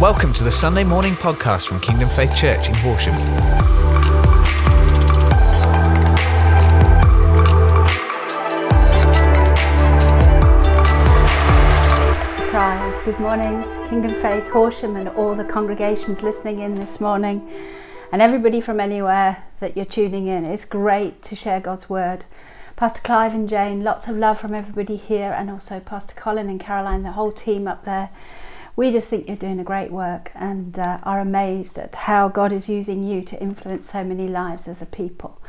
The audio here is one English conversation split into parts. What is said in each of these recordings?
Welcome to the Sunday morning podcast from Kingdom Faith Church in Horsham. Surprise. Good morning, Kingdom Faith Horsham, and all the congregations listening in this morning, and everybody from anywhere that you're tuning in. It's great to share God's word. Pastor Clive and Jane, lots of love from everybody here, and also Pastor Colin and Caroline, the whole team up there we just think you're doing a great work and uh, are amazed at how God is using you to influence so many lives as a people.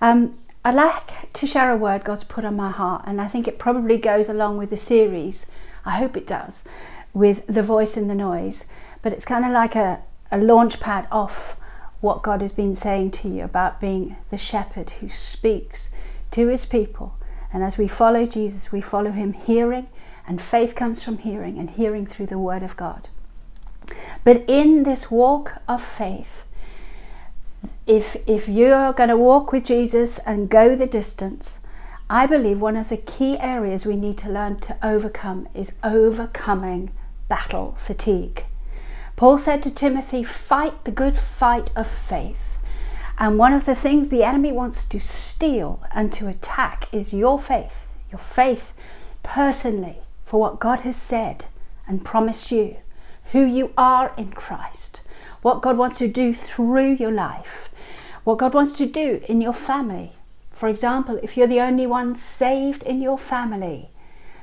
Um, I'd like to share a word God's put on my heart, and I think it probably goes along with the series. I hope it does, with the voice and the noise. But it's kind of like a, a launch pad off what God has been saying to you about being the shepherd who speaks to his people. And as we follow Jesus, we follow him hearing and faith comes from hearing, and hearing through the Word of God. But in this walk of faith, if, if you're going to walk with Jesus and go the distance, I believe one of the key areas we need to learn to overcome is overcoming battle fatigue. Paul said to Timothy, Fight the good fight of faith. And one of the things the enemy wants to steal and to attack is your faith, your faith personally, for what God has said and promised you, who you are in Christ, what God wants to do through your life, what God wants to do in your family. For example, if you're the only one saved in your family,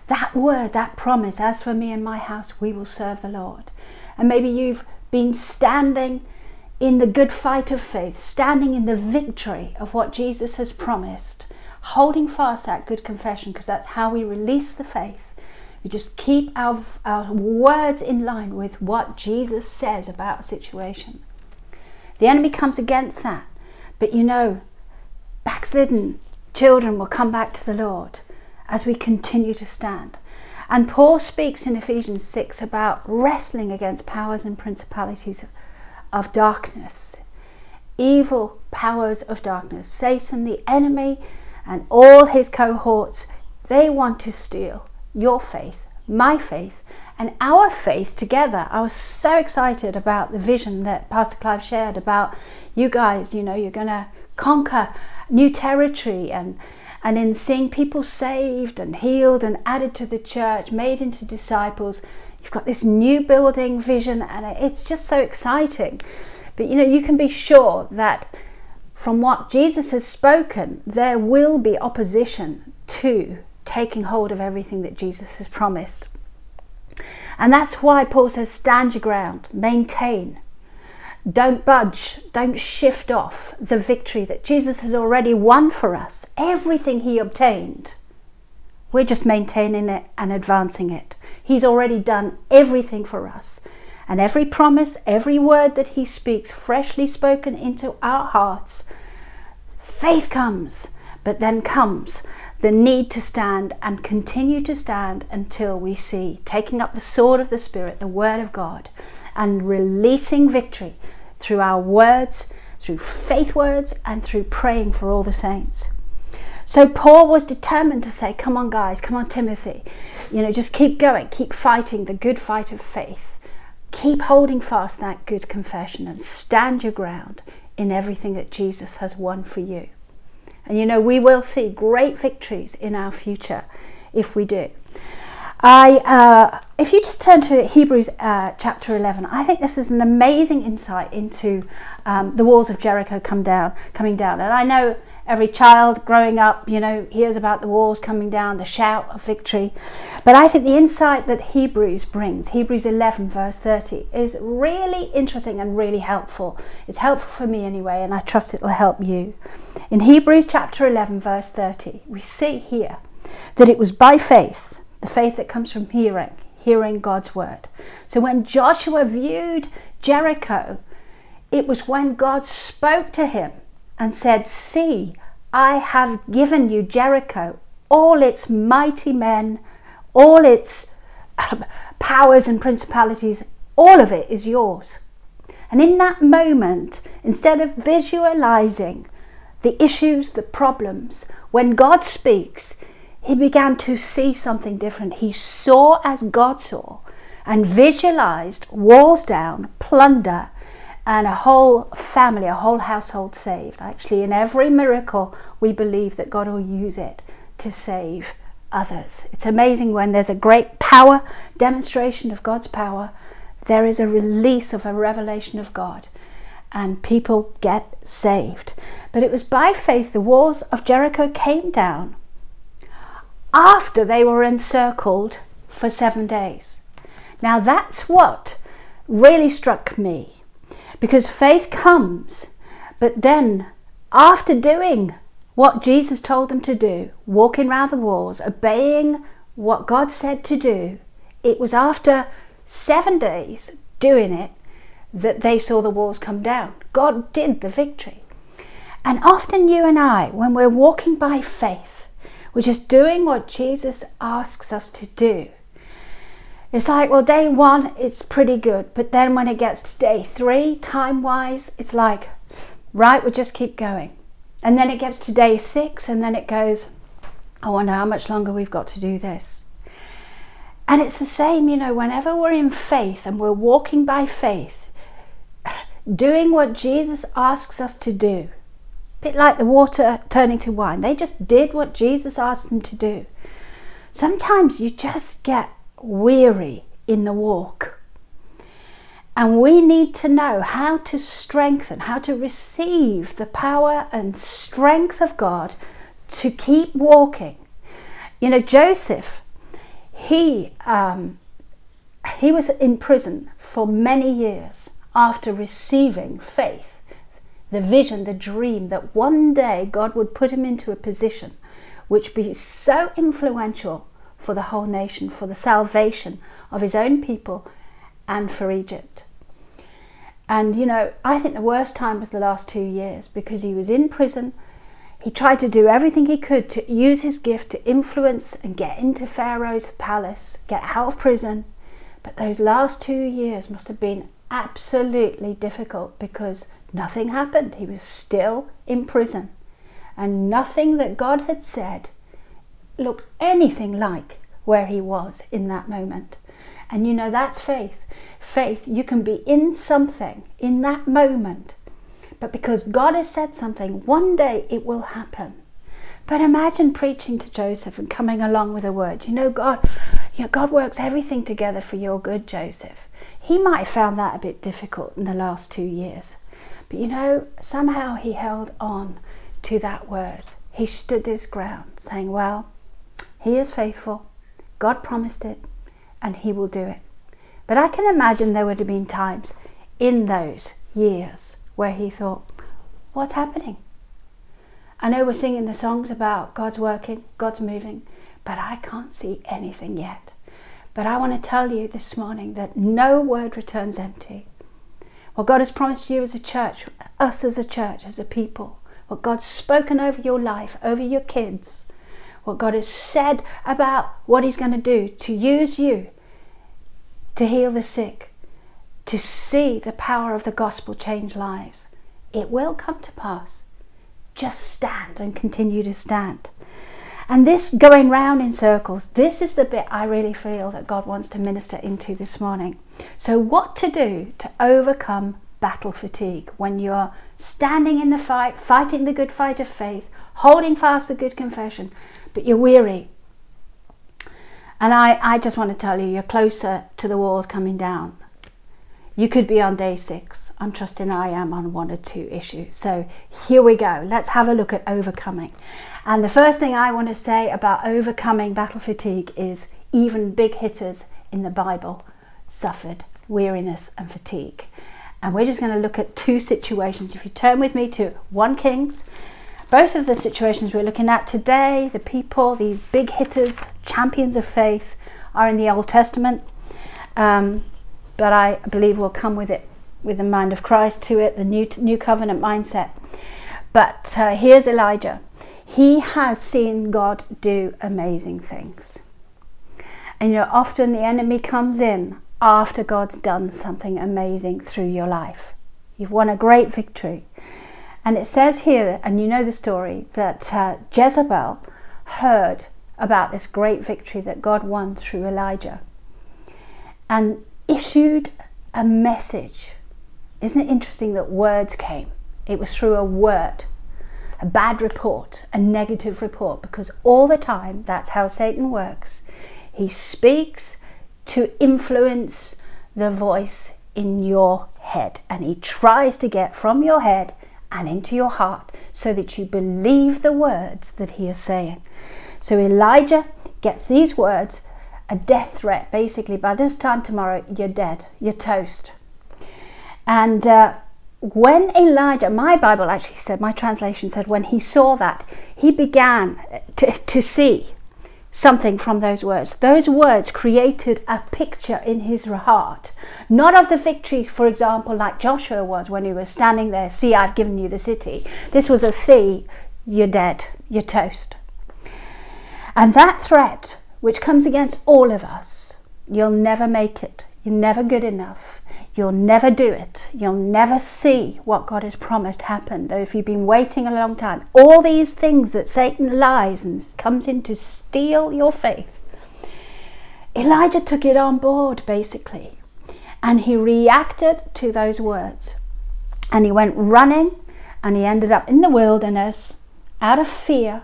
that word, that promise, as for me and my house, we will serve the Lord. And maybe you've been standing in the good fight of faith, standing in the victory of what Jesus has promised, holding fast that good confession, because that's how we release the faith we just keep our, our words in line with what Jesus says about a situation. The enemy comes against that. But you know, backslidden children will come back to the Lord as we continue to stand. And Paul speaks in Ephesians 6 about wrestling against powers and principalities of darkness, evil powers of darkness. Satan, the enemy, and all his cohorts, they want to steal your faith, my faith, and our faith together. I was so excited about the vision that Pastor Clive shared about you guys, you know, you're going to conquer new territory and and in seeing people saved and healed and added to the church, made into disciples, you've got this new building vision and it's just so exciting. But you know, you can be sure that from what Jesus has spoken, there will be opposition to taking hold of everything that Jesus has promised. And that's why Paul says, stand your ground, maintain. Don't budge, don't shift off the victory that Jesus has already won for us. Everything he obtained, we're just maintaining it and advancing it. He's already done everything for us. And every promise, every word that he speaks, freshly spoken into our hearts, faith comes, but then comes the need to stand and continue to stand until we see taking up the sword of the Spirit, the Word of God, and releasing victory through our words, through faith words, and through praying for all the saints. So Paul was determined to say, Come on, guys, come on, Timothy, you know, just keep going, keep fighting the good fight of faith. Keep holding fast that good confession and stand your ground in everything that Jesus has won for you. And you know, we will see great victories in our future if we do. I, uh, if you just turn to Hebrews uh, chapter 11, I think this is an amazing insight into um, the walls of Jericho come down, coming down. And I know every child growing up, you know, hears about the walls coming down, the shout of victory. But I think the insight that Hebrews brings, Hebrews 11, verse 30, is really interesting and really helpful. It's helpful for me anyway, and I trust it will help you. In Hebrews chapter 11, verse 30, we see here that it was by faith, the faith that comes from hearing, hearing God's word. So when Joshua viewed Jericho, it was when God spoke to him and said, See, I have given you Jericho, all its mighty men, all its um, powers and principalities, all of it is yours. And in that moment, instead of visualizing the issues, the problems, when God speaks, he began to see something different. He saw as God saw and visualized walls down, plunder, and a whole family, a whole household saved. Actually, in every miracle, we believe that God will use it to save others. It's amazing when there's a great power demonstration of God's power, there is a release of a revelation of God, and people get saved. But it was by faith the walls of Jericho came down after they were encircled for seven days. Now that's what really struck me because faith comes, but then after doing what Jesus told them to do, walking round the walls, obeying what God said to do, it was after seven days doing it that they saw the walls come down. God did the victory. And often you and I, when we're walking by faith, we're just doing what Jesus asks us to do. It's like, well, day one, it's pretty good. But then when it gets to day three, time wise, it's like, right, we'll just keep going. And then it gets to day six, and then it goes, I wonder how much longer we've got to do this. And it's the same, you know, whenever we're in faith and we're walking by faith, doing what Jesus asks us to do, a bit like the water turning to wine, they just did what Jesus asked them to do. Sometimes you just get weary in the walk. And we need to know how to strengthen, how to receive the power and strength of God to keep walking. You know, Joseph he um, he was in prison for many years after receiving faith, the vision, the dream that one day God would put him into a position which be so influential for the whole nation, for the salvation of his own people and for Egypt. And you know, I think the worst time was the last two years because he was in prison he tried to do everything he could to use his gift to influence and get into Pharaoh's palace, get out of prison. But those last two years must have been absolutely difficult because nothing happened. He was still in prison. And nothing that God had said looked anything like where he was in that moment. And you know, that's faith. Faith, you can be in something in that moment but because God has said something, one day it will happen. But imagine preaching to Joseph and coming along with a word. You know, God, you know, God works everything together for your good, Joseph. He might have found that a bit difficult in the last two years. But you know, somehow he held on to that word. He stood his ground, saying, Well, he is faithful. God promised it, and he will do it. But I can imagine there would have been times in those years where he thought, What's happening? I know we're singing the songs about God's working, God's moving, but I can't see anything yet. But I want to tell you this morning that no word returns empty. What God has promised you as a church, us as a church, as a people, what God's spoken over your life, over your kids, what God has said about what He's going to do to use you to heal the sick, to see the power of the gospel change lives. It will come to pass. Just stand and continue to stand. And this going round in circles, this is the bit I really feel that God wants to minister into this morning. So, what to do to overcome battle fatigue when you're standing in the fight, fighting the good fight of faith, holding fast the good confession, but you're weary. And I, I just want to tell you, you're closer to the walls coming down you could be on day six. I'm trusting I am on one or two issues. So here we go. Let's have a look at overcoming. And the first thing I want to say about overcoming battle fatigue is even big hitters in the Bible suffered weariness and fatigue. And we're just going to look at two situations. If you turn with me to 1 Kings, both of the situations we're looking at today, the people, these big hitters, champions of faith, are in the Old Testament. Um, but I believe we'll come with it, with the mind of Christ to it, the new new covenant mindset. But uh, here's Elijah. He has seen God do amazing things. And you know, often the enemy comes in after God's done something amazing through your life. You've won a great victory. And it says here, and you know the story, that uh, Jezebel heard about this great victory that God won through Elijah. And issued a message. Isn't it interesting that words came? It was through a word, a bad report, a negative report, because all the time that's how Satan works. He speaks to influence the voice in your head and he tries to get from your head and into your heart so that you believe the words that he is saying. So Elijah gets these words, a death threat basically. By this time tomorrow, you're dead, you're toast. And uh, when Elijah, my Bible actually said, my translation said, when he saw that, he began to, to see something from those words. Those words created a picture in his heart, not of the victory, for example, like Joshua was when he was standing there, see, I've given you the city. This was a see, you're dead, you're toast. And that threat, which comes against all of us, you'll never make it, you're never good enough, You'll never do it. You'll never see what God has promised happen. Though if you've been waiting a long time, all these things that Satan lies and comes in to steal your faith. Elijah took it on board basically, and he reacted to those words. And he went running and he ended up in the wilderness out of fear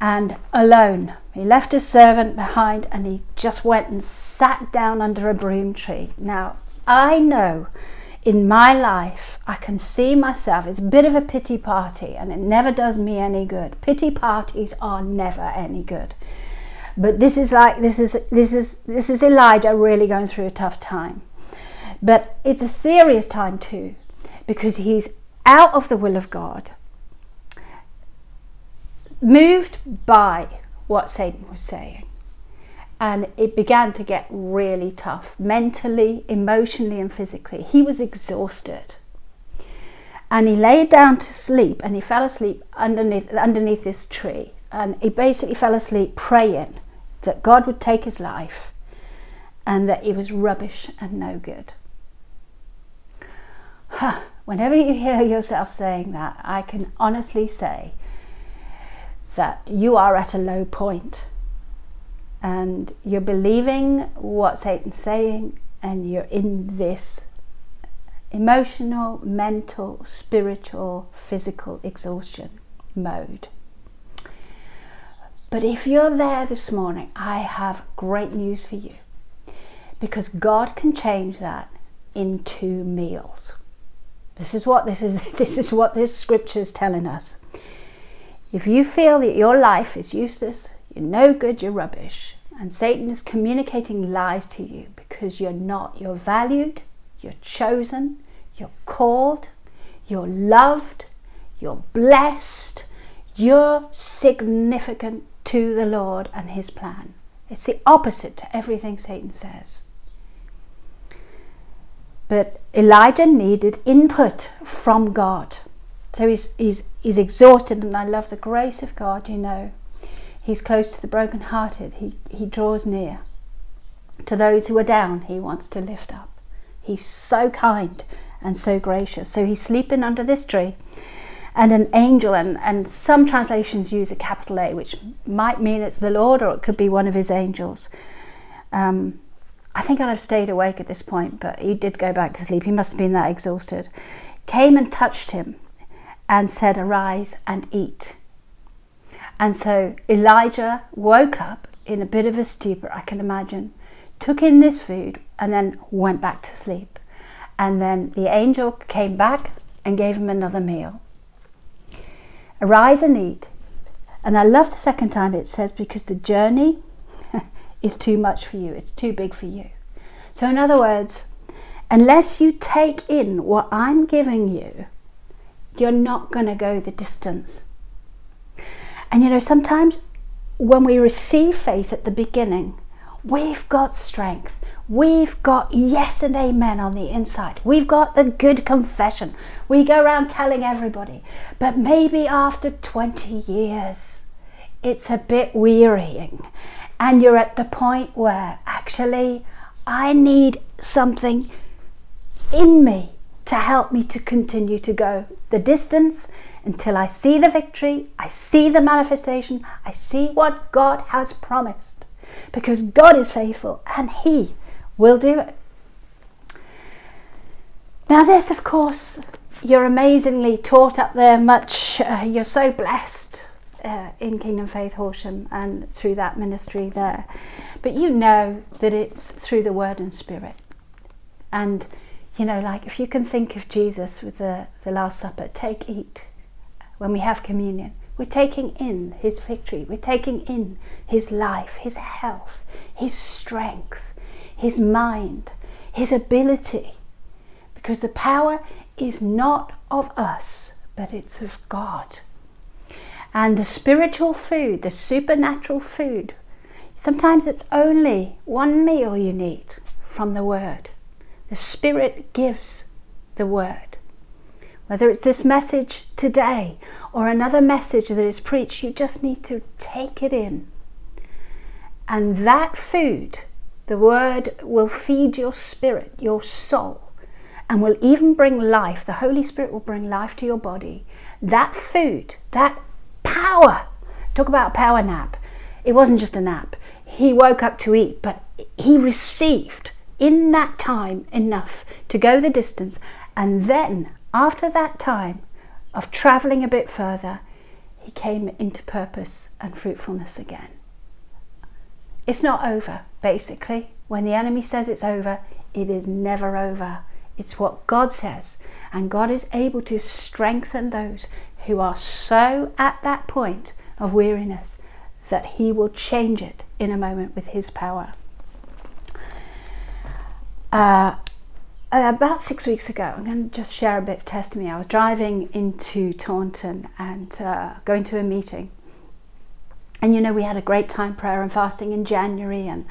and alone. He left his servant behind and he just went and sat down under a broom tree. Now, I know in my life I can see myself, it's a bit of a pity party and it never does me any good. Pity parties are never any good. But this is like this is this is this is Elijah really going through a tough time. But it's a serious time too, because he's out of the will of God, moved by what Satan was saying and it began to get really tough mentally, emotionally, and physically. He was exhausted. And he lay down to sleep and he fell asleep underneath, underneath this tree. And he basically fell asleep praying that God would take his life and that he was rubbish and no good. Whenever you hear yourself saying that, I can honestly say that you are at a low point and you're believing what Satan's saying, and you're in this emotional, mental, spiritual, physical exhaustion mode. But if you're there this morning, I have great news for you because God can change that in two meals. This is what this is this is what this scripture is telling us. If you feel that your life is useless, you're no good, you're rubbish, and Satan is communicating lies to you because you're not. You're valued, you're chosen, you're called, you're loved, you're blessed, you're significant to the Lord and His plan. It's the opposite to everything Satan says. But Elijah needed input from God. So he's, he's, he's exhausted, and I love the grace of God, you know. He's close to the brokenhearted. He, he draws near. To those who are down, he wants to lift up. He's so kind and so gracious. So he's sleeping under this tree, and an angel, and, and some translations use a capital A, which might mean it's the Lord or it could be one of his angels. Um, I think I'd have stayed awake at this point, but he did go back to sleep. He must have been that exhausted. Came and touched him and said, Arise and eat. And so Elijah woke up in a bit of a stupor, I can imagine, took in this food, and then went back to sleep. And then the angel came back and gave him another meal. Arise and eat. And I love the second time it says, because the journey is too much for you, it's too big for you. So, in other words, unless you take in what I'm giving you, you're not going to go the distance. And you know, sometimes when we receive faith at the beginning, we've got strength. We've got yes and amen on the inside. We've got the good confession. We go around telling everybody. But maybe after 20 years, it's a bit wearying. And you're at the point where actually I need something in me to help me to continue to go the distance until I see the victory, I see the manifestation, I see what God has promised. Because God is faithful and He will do it. Now, this, of course, you're amazingly taught up there much. Uh, you're so blessed uh, in Kingdom Faith Horsham and through that ministry there. But you know that it's through the Word and Spirit. And, you know, like if you can think of Jesus with the, the Last Supper, take, eat, when we have communion, we're taking in his victory, we're taking in his life, his health, his strength, his mind, his ability. Because the power is not of us, but it's of God. And the spiritual food, the supernatural food, sometimes it's only one meal you need from the Word. The Spirit gives the Word. Whether it's this message today or another message that is preached, you just need to take it in. And that food, the Word, will feed your spirit, your soul, and will even bring life. The Holy Spirit will bring life to your body. That food, that power, talk about a power nap. It wasn't just a nap. He woke up to eat, but he received in that time enough to go the distance. And then, after that time of traveling a bit further, he came into purpose and fruitfulness again. It's not over, basically. When the enemy says it's over, it is never over. It's what God says. And God is able to strengthen those who are so at that point of weariness that He will change it in a moment with His power. Uh, about six weeks ago, I'm going to just share a bit of testimony. I was driving into Taunton and uh, going to a meeting. And you know, we had a great time prayer and fasting in January, and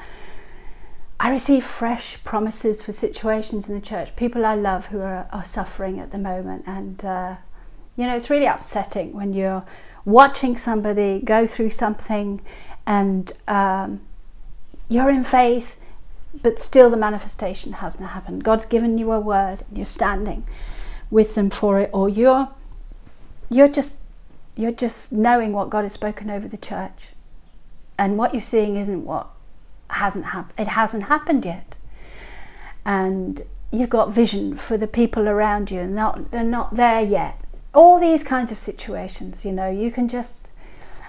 I received fresh promises for situations in the church, people I love who are, are suffering at the moment. And, uh, you know, it's really upsetting when you're watching somebody go through something and um, you're in faith, but still the manifestation hasn't happened. God's given you a word and you're standing with them for it, or you're, you're just you're just knowing what God has spoken over the church, and what you're seeing isn't what hasn't happened. It hasn't happened yet, and you've got vision for the people around you, and not they're not there yet. All these kinds of situations, you know, you can just.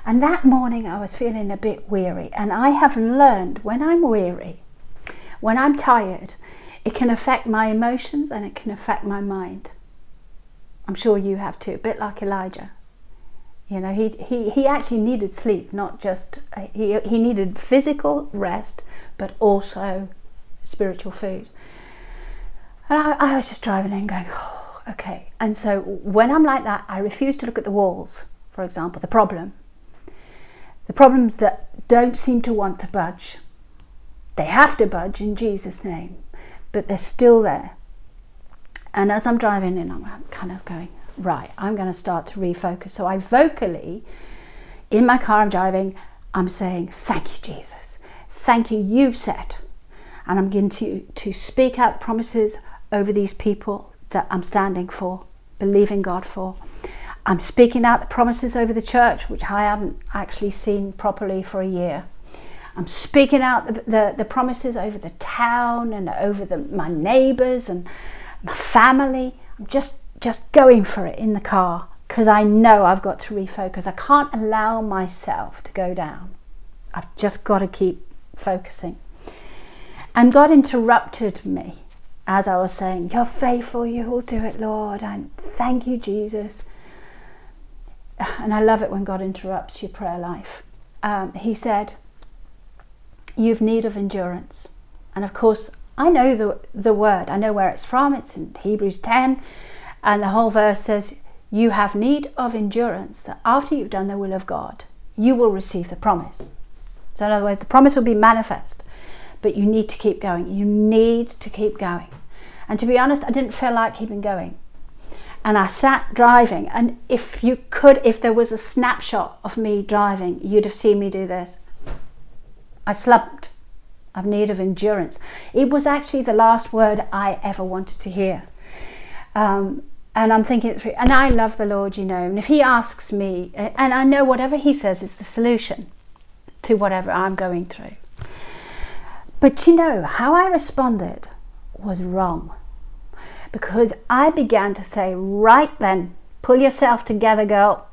And that morning, I was feeling a bit weary, and I have learned when I'm weary, when I'm tired, it can affect my emotions and it can affect my mind. I'm sure you have too, a bit like Elijah. You know, he, he, he actually needed sleep, not just, uh, he, he needed physical rest, but also spiritual food. And I, I was just driving in going, oh, okay. And so when I'm like that, I refuse to look at the walls, for example, the problem. The problems that don't seem to want to budge. They have to budge in Jesus' name, but they're still there. And as I'm driving in, I'm kind of going, right, I'm going to start to refocus. So I vocally, in my car, I'm driving, I'm saying, Thank you, Jesus. Thank you, you've said. And I'm going to, to speak out promises over these people that I'm standing for, believing God for. I'm speaking out the promises over the church, which I haven't actually seen properly for a year. I'm speaking out the, the, the promises over the town and over the, my neighbours and my family. I'm just just going for it in the car because I know I've got to refocus. I can't allow myself to go down. I've just got to keep focusing. And God interrupted me as I was saying, You're faithful, you will do it, Lord. And thank you, Jesus. And I love it when God interrupts your prayer life. Um, he said, You've need of endurance. And of course, I know the, the word, I know where it's from. It's in Hebrews 10. And the whole verse says, You have need of endurance, that after you've done the will of God, you will receive the promise. So, in other words, the promise will be manifest, but you need to keep going. You need to keep going. And to be honest, I didn't feel like keeping going. And I sat driving, and if you could, if there was a snapshot of me driving, you'd have seen me do this. I slumped. I've need of endurance. It was actually the last word I ever wanted to hear. Um, and I'm thinking through. And I love the Lord, you know. And if He asks me, and I know whatever He says is the solution to whatever I'm going through. But you know, how I responded was wrong. because I began to say, right then, pull yourself together, girl.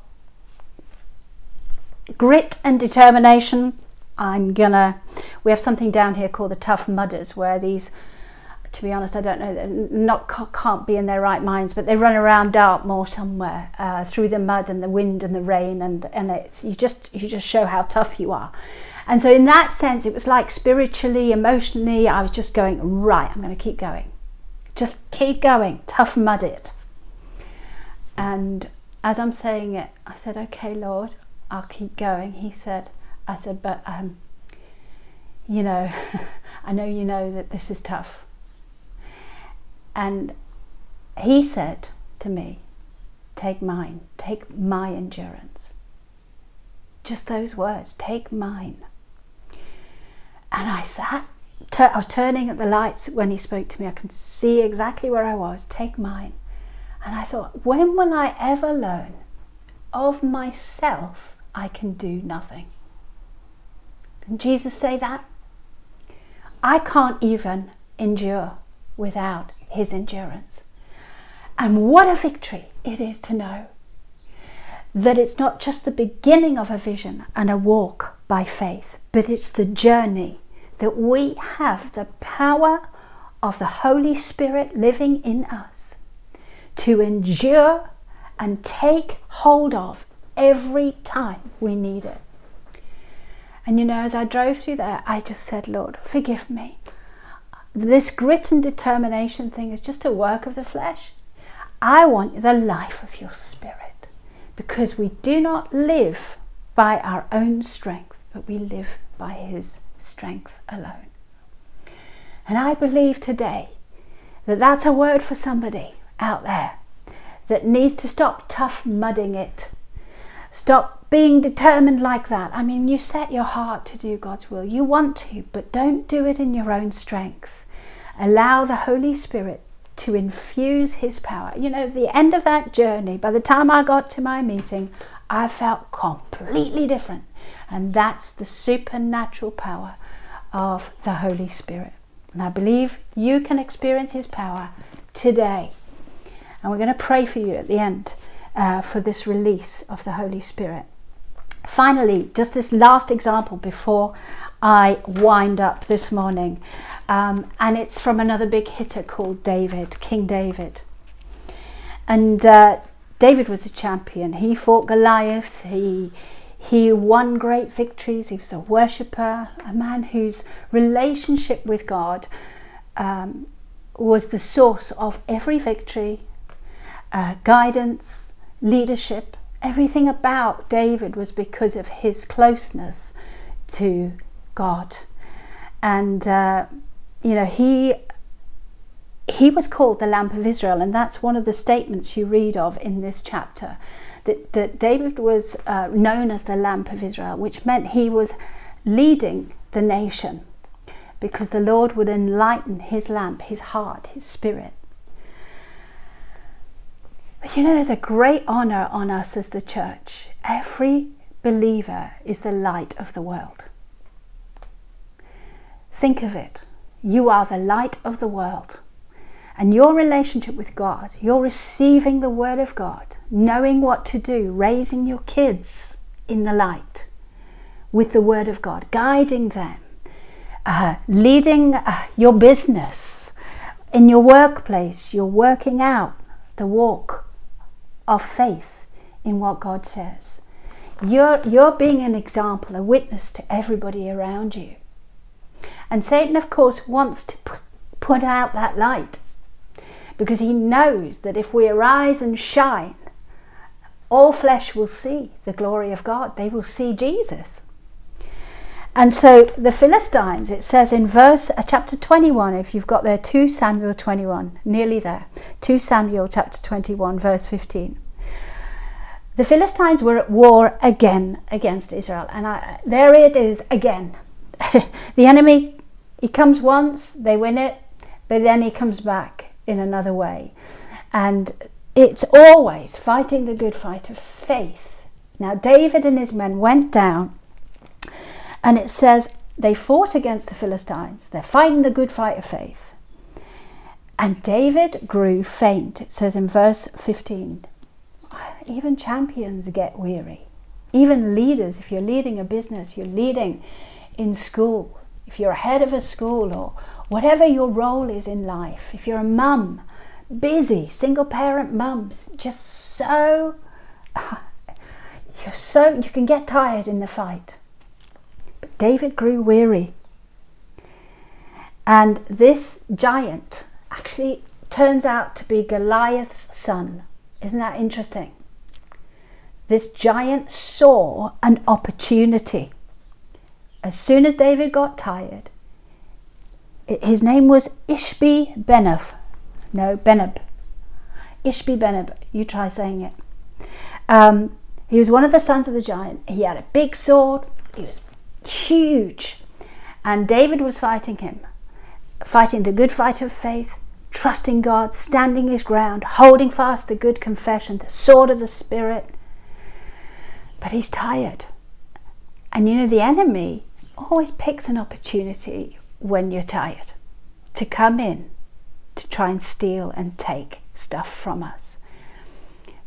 Grit and determination. I'm gonna. We have something down here called the Tough Mudders, where these to be honest, I don't know. Not can't be in their right minds, but they run around Dartmoor somewhere uh, through the mud and the wind and the rain, and and it's you just you just show how tough you are. And so, in that sense, it was like spiritually, emotionally, I was just going right. I'm going to keep going, just keep going, tough mud it. And as I'm saying it, I said, "Okay, Lord, I'll keep going." He said, "I said, but um, you know, I know you know that this is tough." And he said to me, Take mine, take my endurance. Just those words, take mine. And I sat, I was turning at the lights when he spoke to me. I could see exactly where I was, take mine. And I thought, when will I ever learn of myself I can do nothing? Did Jesus say that? I can't even endure without his endurance. And what a victory it is to know that it's not just the beginning of a vision and a walk by faith, but it's the journey that we have the power of the Holy Spirit living in us to endure and take hold of every time we need it. And you know, as I drove through there, I just said, Lord, forgive me this grit and determination thing is just a work of the flesh. I want the life of your spirit because we do not live by our own strength, but we live by his strength alone. And I believe today that that's a word for somebody out there that needs to stop tough mudding it. Stop being determined like that. I mean, you set your heart to do God's will. You want to, but don't do it in your own strength. Allow the Holy Spirit to infuse His power. You know, the end of that journey, by the time I got to my meeting, I felt completely different. And that's the supernatural power of the Holy Spirit. And I believe you can experience His power today. And we're going to pray for you at the end uh, for this release of the Holy Spirit. Finally, just this last example before I wind up this morning. Um, and it's from another big hitter called David, King David. And uh, David was a champion. He fought Goliath. He he won great victories. He was a worshipper, a man whose relationship with God um, was the source of every victory, uh, guidance, leadership. Everything about David was because of his closeness to God. And uh, you know, he he was called the lamp of Israel, and that's one of the statements you read of in this chapter. That, that David was uh, known as the lamp of Israel, which meant he was leading the nation because the Lord would enlighten his lamp, his heart, his spirit. But you know, there's a great honor on us as the church. Every believer is the light of the world. Think of it. You are the light of the world. And your relationship with God, you're receiving the Word of God, knowing what to do, raising your kids in the light with the Word of God, guiding them, uh, leading uh, your business, in your workplace, you're working out the walk of faith in what God says. You're, you're being an example, a witness to everybody around you. And Satan, of course, wants to put out that light because he knows that if we arise and shine, all flesh will see the glory of God. They will see Jesus. And so the Philistines, it says in verse uh, chapter 21, if you've got there 2 Samuel 21, nearly there, 2 Samuel chapter 21, verse 15. The Philistines were at war again against Israel, and I, there it is again. the enemy, he comes once, they win it, but then he comes back in another way. And it's always fighting the good fight of faith. Now, David and his men went down, and it says they fought against the Philistines. They're fighting the good fight of faith. And David grew faint, it says in verse 15. Even champions get weary. Even leaders, if you're leading a business, you're leading in school, if you're head of a school or whatever your role is in life, if you're a mum, busy, single parent mums, just so you're so you can get tired in the fight. David grew weary. And this giant actually turns out to be Goliath's son. Isn't that interesting? This giant saw an opportunity. As soon as David got tired, his name was Ishbi Benov. No, Benab. Ishbi Benab. You try saying it. Um, he was one of the sons of the giant. He had a big sword. He was huge. And David was fighting him, fighting the good fight of faith, trusting God, standing his ground, holding fast the good confession, the sword of the Spirit. But he's tired. And you know, the enemy always picks an opportunity when you're tired to come in to try and steal and take stuff from us.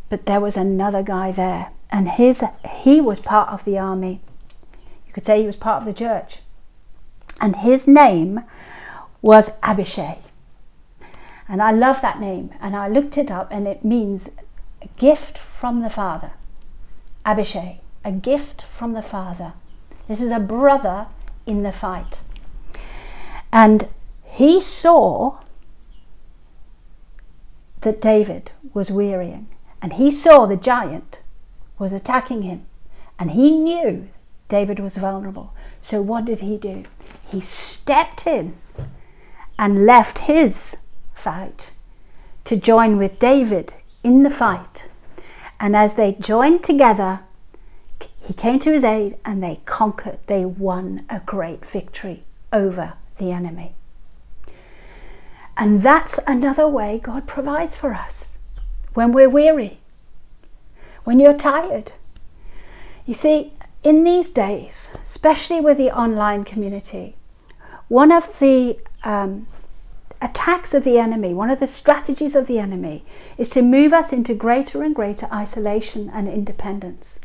But there was another guy there, and his he was part of the army. Could say he was part of the church. And his name was Abishai. And I love that name. And I looked it up, and it means a gift from the Father. Abishai, a gift from the Father. This is a brother in the fight. And he saw that David was wearying, and he saw the giant was attacking him, and he knew David was vulnerable. So, what did he do? He stepped in and left his fight to join with David in the fight. And as they joined together, he came to his aid and they conquered, they won a great victory over the enemy. And that's another way God provides for us when we're weary, when you're tired. You see, in these days, especially with the online community, one of the um, attacks of the enemy, one of the strategies of the enemy, is to move us into greater and greater isolation and independence.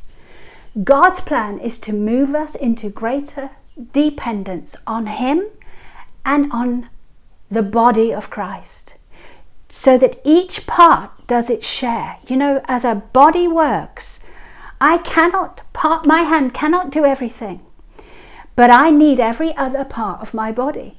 God's plan is to move us into greater dependence on Him and on the body of Christ so that each part does its share. You know, as a body works, I cannot, part, my hand cannot do everything, but I need every other part of my body.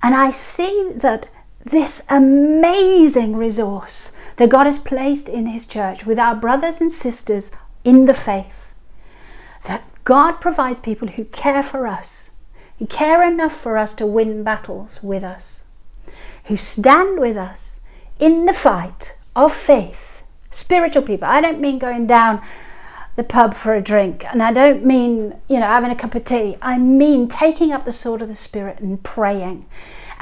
And I see that this amazing resource that God has placed in His church with our brothers and sisters in the faith. That God provides people who care for us, who care enough for us to win battles with us, who stand with us in the fight of faith. Spiritual people. I don't mean going down the pub for a drink, and I don't mean, you know, having a cup of tea. I mean taking up the sword of the Spirit and praying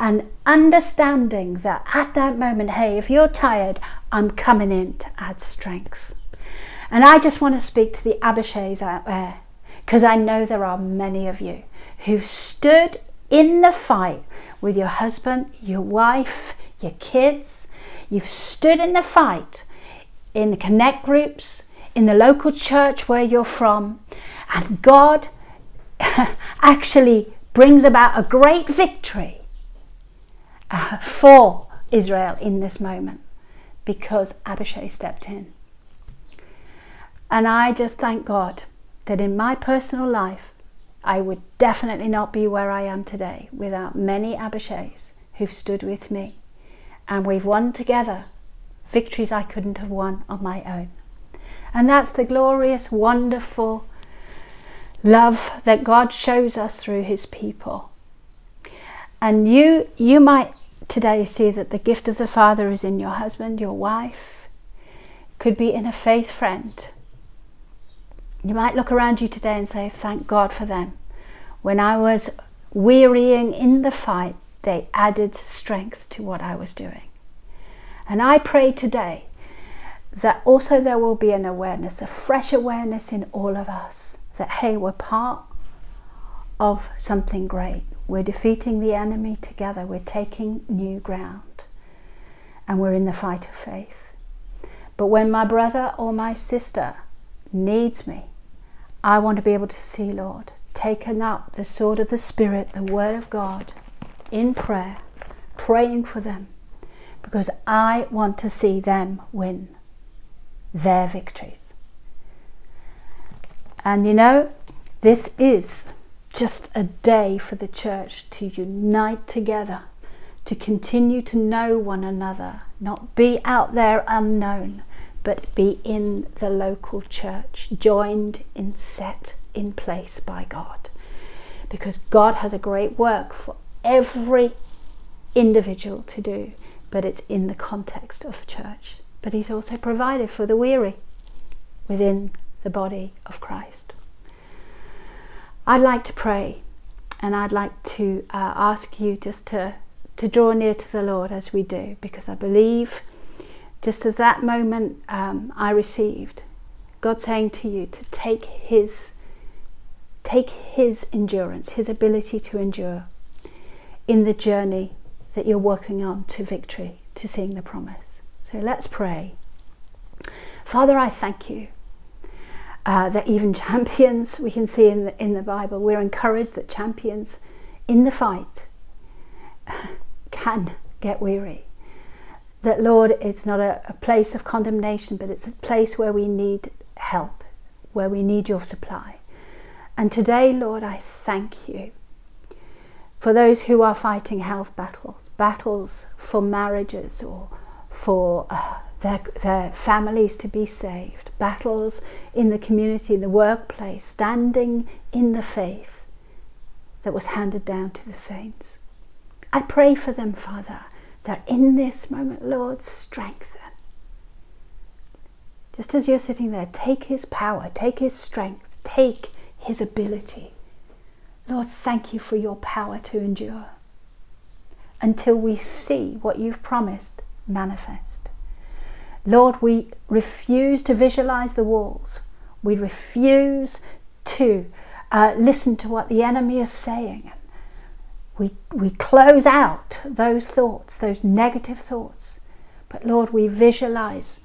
and understanding that at that moment, hey, if you're tired, I'm coming in to add strength. And I just want to speak to the Abishais out there because I know there are many of you who've stood in the fight with your husband, your wife, your kids. You've stood in the fight in the connect groups, in the local church where you're from, and God actually brings about a great victory uh, for Israel in this moment because Abishai stepped in. And I just thank God that in my personal life, I would definitely not be where I am today without many Abishais who've stood with me. And we've won together victories I couldn't have won on my own. And that's the glorious, wonderful love that God shows us through his people. And you you might today see that the gift of the Father is in your husband, your wife, could be in a faith friend, you might look around you today and say, Thank God for them. When I was wearying in the fight, they added strength to what I was doing. And I pray today that also there will be an awareness, a fresh awareness in all of us that, hey, we're part of something great. We're defeating the enemy together, we're taking new ground. and we're in the fight of faith. But when my brother or my sister needs me, I want to be able to see, Lord, taken up the sword of the Spirit, the Word of God, in prayer, praying for them, because I want to see them win their victories. And you know, this is just a day for the church to unite together, to continue to know one another, not be out there unknown, but be in the local church, joined in set in place by God. Because God has a great work for every individual to do, but it's in the context of church. But He's also provided for the weary within the body of Christ. I'd like to pray and I'd like to uh, ask you just to, to draw near to the Lord as we do, because I believe just as that moment um, I received, God saying to you to take His take His endurance, His ability to endure in the journey that you're working on to victory, to seeing the promise. So let's pray. Father, I thank you uh, that even champions, we can see in the, in the Bible, we're encouraged that champions in the fight can get weary. That, Lord, it's not a, a place of condemnation, but it's a place where we need help, where we need your supply. And today, Lord, I thank you for those who are fighting health battles, battles for marriages or for uh, their, their families to be saved, battles in the community, in the workplace, standing in the faith that was handed down to the saints. I pray for them, Father, that in this moment, Lord, strengthen. Just as you're sitting there, take His power, take His strength, take His ability. Lord, thank you for your power to endure until we see what you've promised manifest. Lord, we refuse to visualize the walls. We refuse to uh, listen to what the enemy is saying. We, we close out those thoughts, those negative thoughts. But Lord, we visualize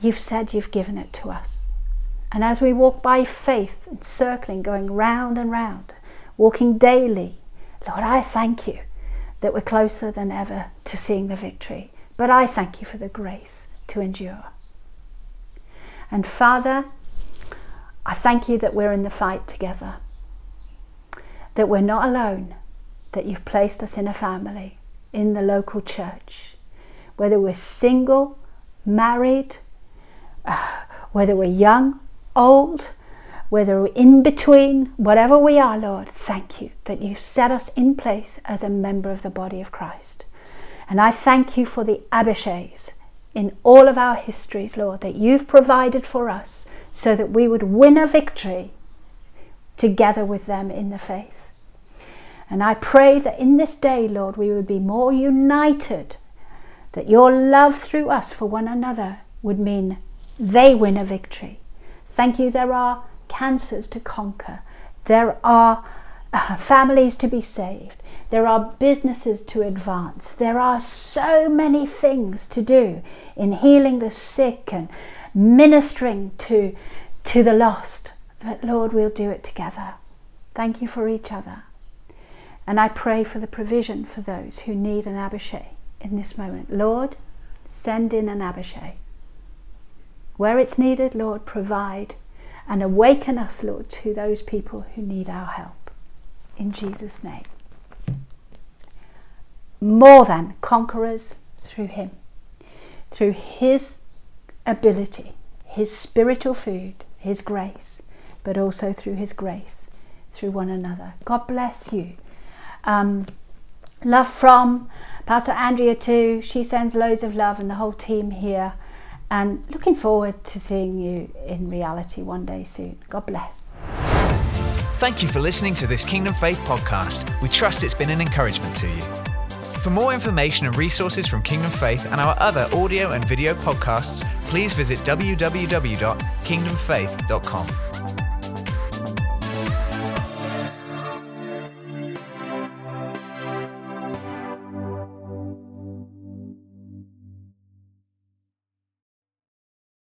you've said you've given it to us. And as we walk by faith and circling, going round and round, walking daily, Lord, I thank you that we're closer than ever to seeing the victory. But I thank you for the grace to endure. And Father, I thank you that we're in the fight together, that we're not alone, that you've placed us in a family, in the local church, whether we're single, married, whether we're young, old, whether we're in between, whatever we are, Lord, thank you that you've set us in place as a member of the body of Christ. And I thank you for the Abishais in all of our histories, Lord, that you've provided for us so that we would win a victory together with them in the faith. And I pray that in this day, Lord, we would be more united, that your love through us for one another would mean they win a victory. Thank you, there are cancers to conquer, there are uh, families to be saved, there are businesses to advance. There are so many things to do in healing the sick and ministering to, to the lost. But Lord, we'll do it together. Thank you for each other. And I pray for the provision for those who need an Abishai in this moment. Lord, send in an Abishai. Where it's needed, Lord, provide and awaken us, Lord, to those people who need our help. In Jesus' name more than conquerors through Him, through His ability, His spiritual food, His grace, but also through His grace through one another. God bless you. Um, love from Pastor Andrea, too. She sends loads of love, and the whole team here. And looking forward to seeing you in reality one day soon. God bless. Thank you for listening to this Kingdom Faith podcast. We trust it's been an encouragement to you. For more information and resources from Kingdom Faith and our other audio and video podcasts, please visit www.kingdomfaith.com.